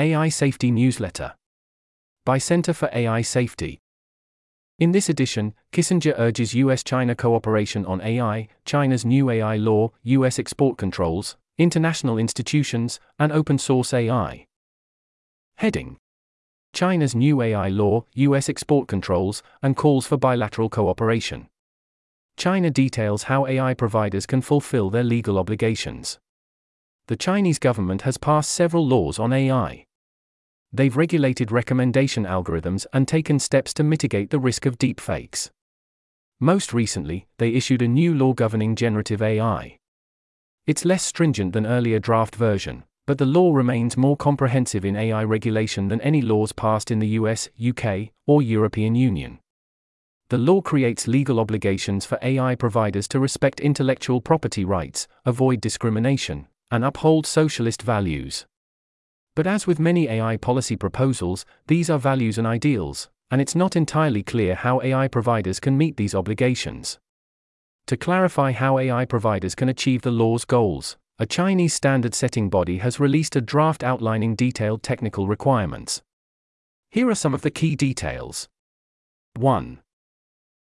AI Safety Newsletter. By Center for AI Safety. In this edition, Kissinger urges US China cooperation on AI, China's new AI law, US export controls, international institutions, and open source AI. Heading China's new AI law, US export controls, and calls for bilateral cooperation. China details how AI providers can fulfill their legal obligations. The Chinese government has passed several laws on AI. They've regulated recommendation algorithms and taken steps to mitigate the risk of deepfakes. Most recently, they issued a new law governing generative AI. It's less stringent than earlier draft version, but the law remains more comprehensive in AI regulation than any laws passed in the US, UK, or European Union. The law creates legal obligations for AI providers to respect intellectual property rights, avoid discrimination, and uphold socialist values. But as with many AI policy proposals, these are values and ideals, and it's not entirely clear how AI providers can meet these obligations. To clarify how AI providers can achieve the law's goals, a Chinese standard setting body has released a draft outlining detailed technical requirements. Here are some of the key details. 1.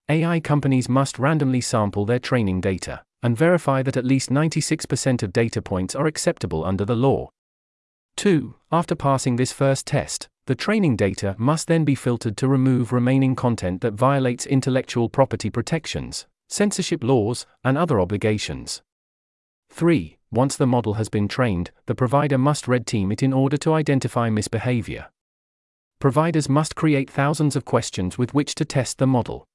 AI companies must randomly sample their training data and verify that at least 96% of data points are acceptable under the law. 2. After passing this first test, the training data must then be filtered to remove remaining content that violates intellectual property protections, censorship laws, and other obligations. 3. Once the model has been trained, the provider must red team it in order to identify misbehavior. Providers must create thousands of questions with which to test the model.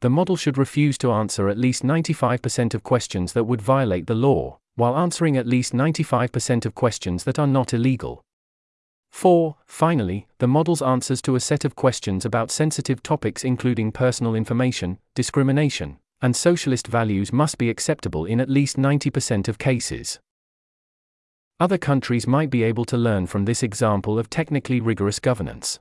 The model should refuse to answer at least 95% of questions that would violate the law, while answering at least 95% of questions that are not illegal. 4. Finally, the model's answers to a set of questions about sensitive topics, including personal information, discrimination, and socialist values, must be acceptable in at least 90% of cases. Other countries might be able to learn from this example of technically rigorous governance.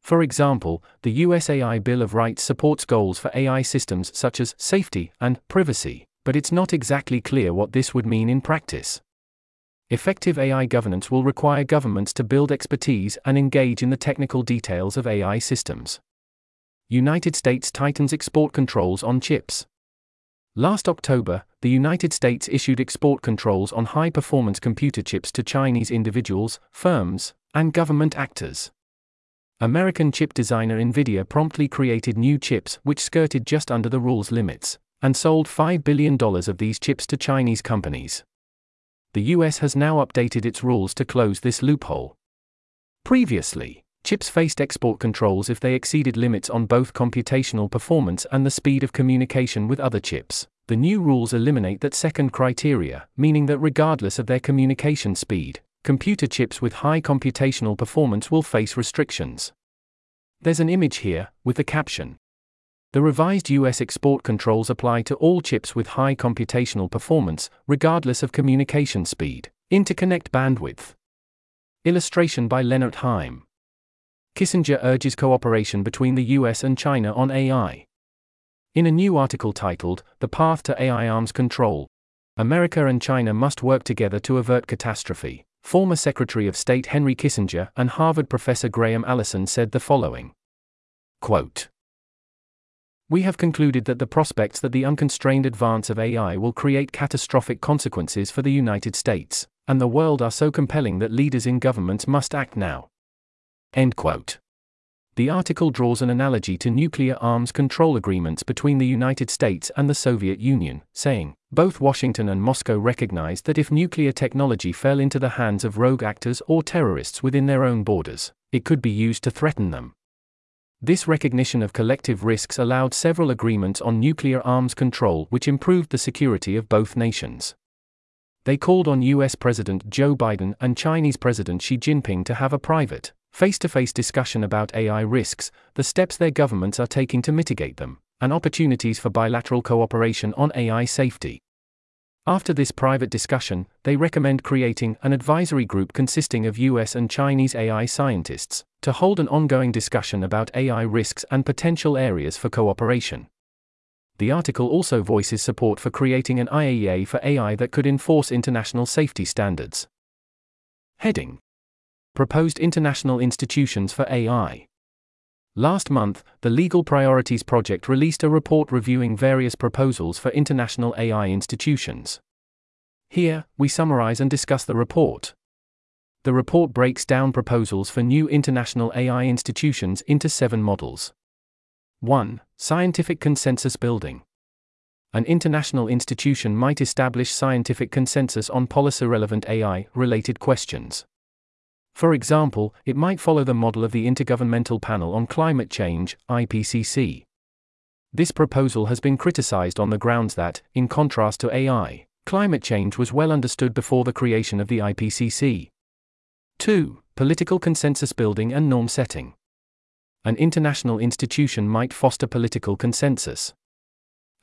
For example, the USAI Bill of Rights supports goals for AI systems such as safety and privacy, but it's not exactly clear what this would mean in practice. Effective AI governance will require governments to build expertise and engage in the technical details of AI systems. United States tightens export controls on chips. Last October, the United States issued export controls on high performance computer chips to Chinese individuals, firms, and government actors. American chip designer Nvidia promptly created new chips which skirted just under the rules limits and sold $5 billion of these chips to Chinese companies. The US has now updated its rules to close this loophole. Previously, chips faced export controls if they exceeded limits on both computational performance and the speed of communication with other chips. The new rules eliminate that second criteria, meaning that regardless of their communication speed, computer chips with high computational performance will face restrictions. There's an image here, with the caption the revised US export controls apply to all chips with high computational performance, regardless of communication speed, interconnect bandwidth. Illustration by Lennart Heim. Kissinger urges cooperation between the US and China on AI. In a new article titled, The Path to AI Arms Control America and China must work together to avert catastrophe. Former Secretary of State Henry Kissinger and Harvard professor Graham Allison said the following Quote, we have concluded that the prospects that the unconstrained advance of AI will create catastrophic consequences for the United States and the world are so compelling that leaders in governments must act now. End quote. The article draws an analogy to nuclear arms control agreements between the United States and the Soviet Union, saying, both Washington and Moscow recognized that if nuclear technology fell into the hands of rogue actors or terrorists within their own borders, it could be used to threaten them. This recognition of collective risks allowed several agreements on nuclear arms control which improved the security of both nations. They called on US President Joe Biden and Chinese President Xi Jinping to have a private, face to face discussion about AI risks, the steps their governments are taking to mitigate them, and opportunities for bilateral cooperation on AI safety. After this private discussion, they recommend creating an advisory group consisting of US and Chinese AI scientists to hold an ongoing discussion about AI risks and potential areas for cooperation. The article also voices support for creating an IAEA for AI that could enforce international safety standards. Heading Proposed International Institutions for AI. Last month, the Legal Priorities Project released a report reviewing various proposals for international AI institutions. Here, we summarize and discuss the report. The report breaks down proposals for new international AI institutions into seven models. 1. Scientific consensus building. An international institution might establish scientific consensus on policy relevant AI related questions. For example, it might follow the model of the Intergovernmental Panel on Climate Change, IPCC. This proposal has been criticized on the grounds that, in contrast to AI, climate change was well understood before the creation of the IPCC. 2. Political consensus building and norm setting. An international institution might foster political consensus.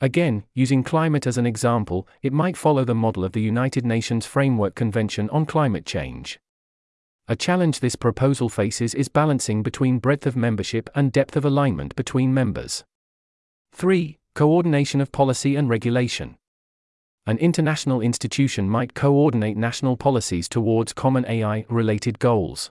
Again, using climate as an example, it might follow the model of the United Nations Framework Convention on Climate Change. A challenge this proposal faces is balancing between breadth of membership and depth of alignment between members. 3. Coordination of policy and regulation. An international institution might coordinate national policies towards common AI related goals.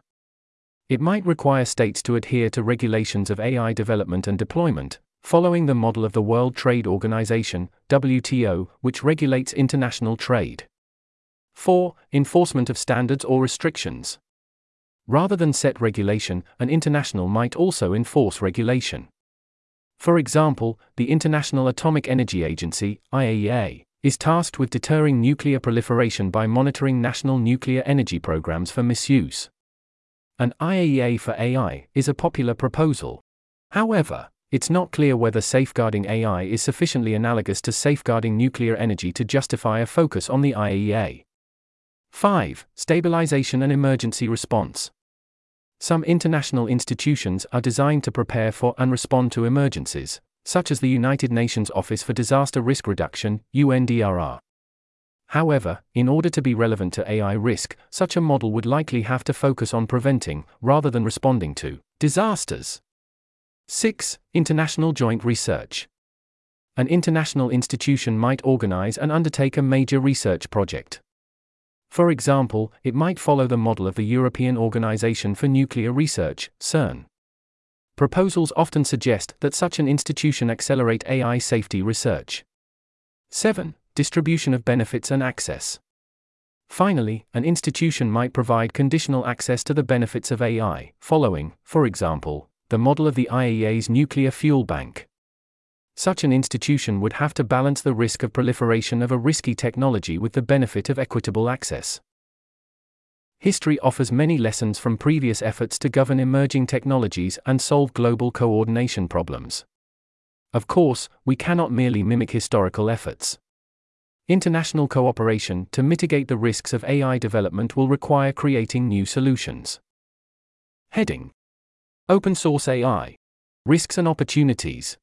It might require states to adhere to regulations of AI development and deployment, following the model of the World Trade Organization, WTO, which regulates international trade. 4. Enforcement of standards or restrictions. Rather than set regulation, an international might also enforce regulation. For example, the International Atomic Energy Agency, IAEA, is tasked with deterring nuclear proliferation by monitoring national nuclear energy programs for misuse. An IAEA for AI is a popular proposal. However, it's not clear whether safeguarding AI is sufficiently analogous to safeguarding nuclear energy to justify a focus on the IAEA. 5. Stabilization and emergency response. Some international institutions are designed to prepare for and respond to emergencies, such as the United Nations Office for Disaster Risk Reduction, UNDRR. However, in order to be relevant to AI risk, such a model would likely have to focus on preventing, rather than responding to, disasters. 6. International joint research. An international institution might organize and undertake a major research project. For example, it might follow the model of the European Organization for Nuclear Research, CERN. Proposals often suggest that such an institution accelerate AI safety research. 7. Distribution of benefits and access. Finally, an institution might provide conditional access to the benefits of AI, following, for example, the model of the IAEA's nuclear fuel bank. Such an institution would have to balance the risk of proliferation of a risky technology with the benefit of equitable access. History offers many lessons from previous efforts to govern emerging technologies and solve global coordination problems. Of course, we cannot merely mimic historical efforts. International cooperation to mitigate the risks of AI development will require creating new solutions. Heading Open Source AI Risks and Opportunities.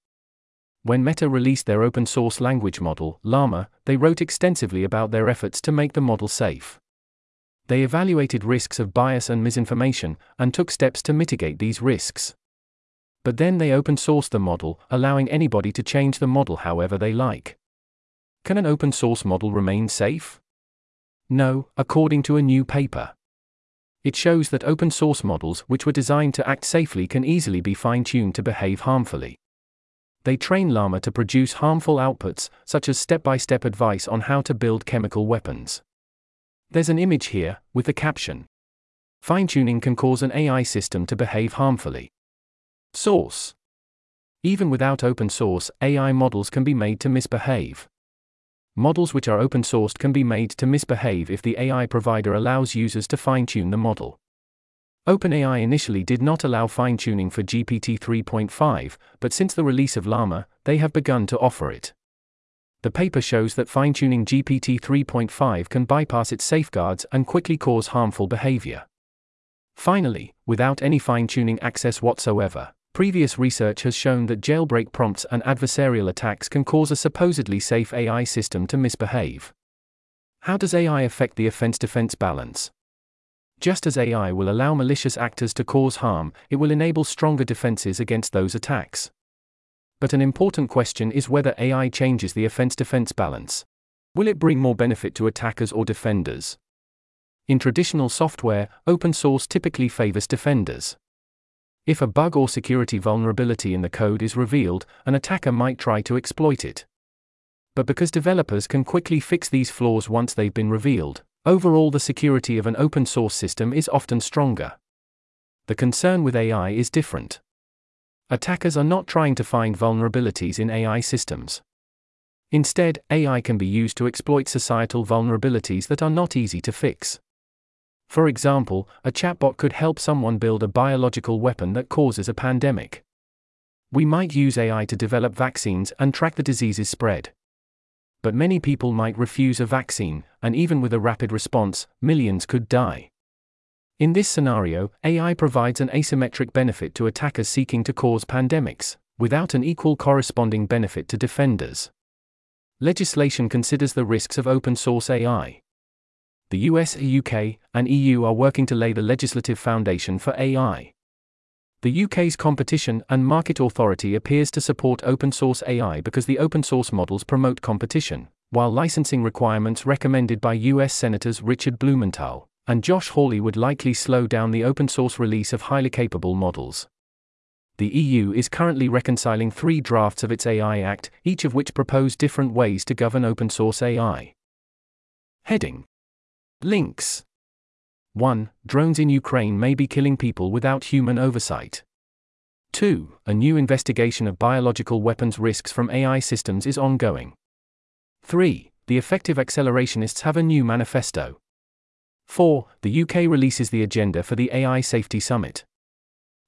When Meta released their open source language model, Llama, they wrote extensively about their efforts to make the model safe. They evaluated risks of bias and misinformation, and took steps to mitigate these risks. But then they open sourced the model, allowing anybody to change the model however they like. Can an open source model remain safe? No, according to a new paper. It shows that open source models which were designed to act safely can easily be fine tuned to behave harmfully. They train Llama to produce harmful outputs, such as step by step advice on how to build chemical weapons. There's an image here, with the caption Fine tuning can cause an AI system to behave harmfully. Source Even without open source, AI models can be made to misbehave. Models which are open sourced can be made to misbehave if the AI provider allows users to fine tune the model. OpenAI initially did not allow fine tuning for GPT 3.5, but since the release of Llama, they have begun to offer it. The paper shows that fine tuning GPT 3.5 can bypass its safeguards and quickly cause harmful behavior. Finally, without any fine tuning access whatsoever, Previous research has shown that jailbreak prompts and adversarial attacks can cause a supposedly safe AI system to misbehave. How does AI affect the offense defense balance? Just as AI will allow malicious actors to cause harm, it will enable stronger defenses against those attacks. But an important question is whether AI changes the offense defense balance. Will it bring more benefit to attackers or defenders? In traditional software, open source typically favors defenders. If a bug or security vulnerability in the code is revealed, an attacker might try to exploit it. But because developers can quickly fix these flaws once they've been revealed, overall the security of an open source system is often stronger. The concern with AI is different. Attackers are not trying to find vulnerabilities in AI systems. Instead, AI can be used to exploit societal vulnerabilities that are not easy to fix. For example, a chatbot could help someone build a biological weapon that causes a pandemic. We might use AI to develop vaccines and track the disease's spread. But many people might refuse a vaccine, and even with a rapid response, millions could die. In this scenario, AI provides an asymmetric benefit to attackers seeking to cause pandemics, without an equal corresponding benefit to defenders. Legislation considers the risks of open source AI the US, UK, and EU are working to lay the legislative foundation for AI. The UK's Competition and Market Authority appears to support open source AI because the open source models promote competition, while licensing requirements recommended by US Senators Richard Blumenthal and Josh Hawley would likely slow down the open source release of highly capable models. The EU is currently reconciling three drafts of its AI Act, each of which propose different ways to govern open source AI. Heading Links 1. Drones in Ukraine may be killing people without human oversight. 2. A new investigation of biological weapons risks from AI systems is ongoing. 3. The effective accelerationists have a new manifesto. 4. The UK releases the agenda for the AI Safety Summit.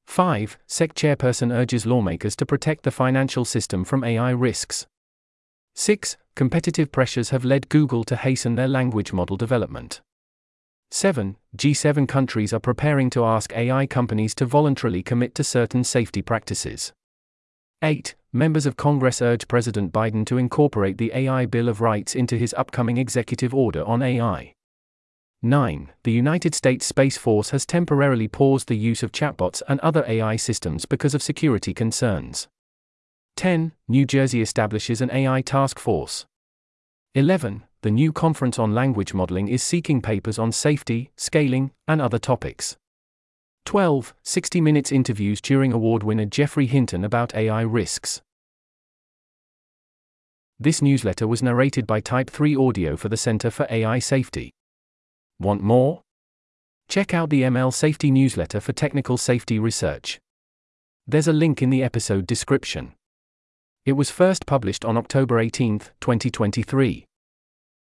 5. SEC chairperson urges lawmakers to protect the financial system from AI risks. 6. Competitive pressures have led Google to hasten their language model development. 7. G7 countries are preparing to ask AI companies to voluntarily commit to certain safety practices. 8. Members of Congress urge President Biden to incorporate the AI Bill of Rights into his upcoming executive order on AI. 9. The United States Space Force has temporarily paused the use of chatbots and other AI systems because of security concerns. 10. New Jersey establishes an AI task force. 11. The new Conference on Language Modeling is seeking papers on safety, scaling, and other topics. 12. 60 Minutes interviews Turing Award winner Geoffrey Hinton about AI risks. This newsletter was narrated by Type 3 Audio for the Center for AI Safety. Want more? Check out the ML Safety newsletter for technical safety research. There's a link in the episode description. It was first published on October 18, 2023.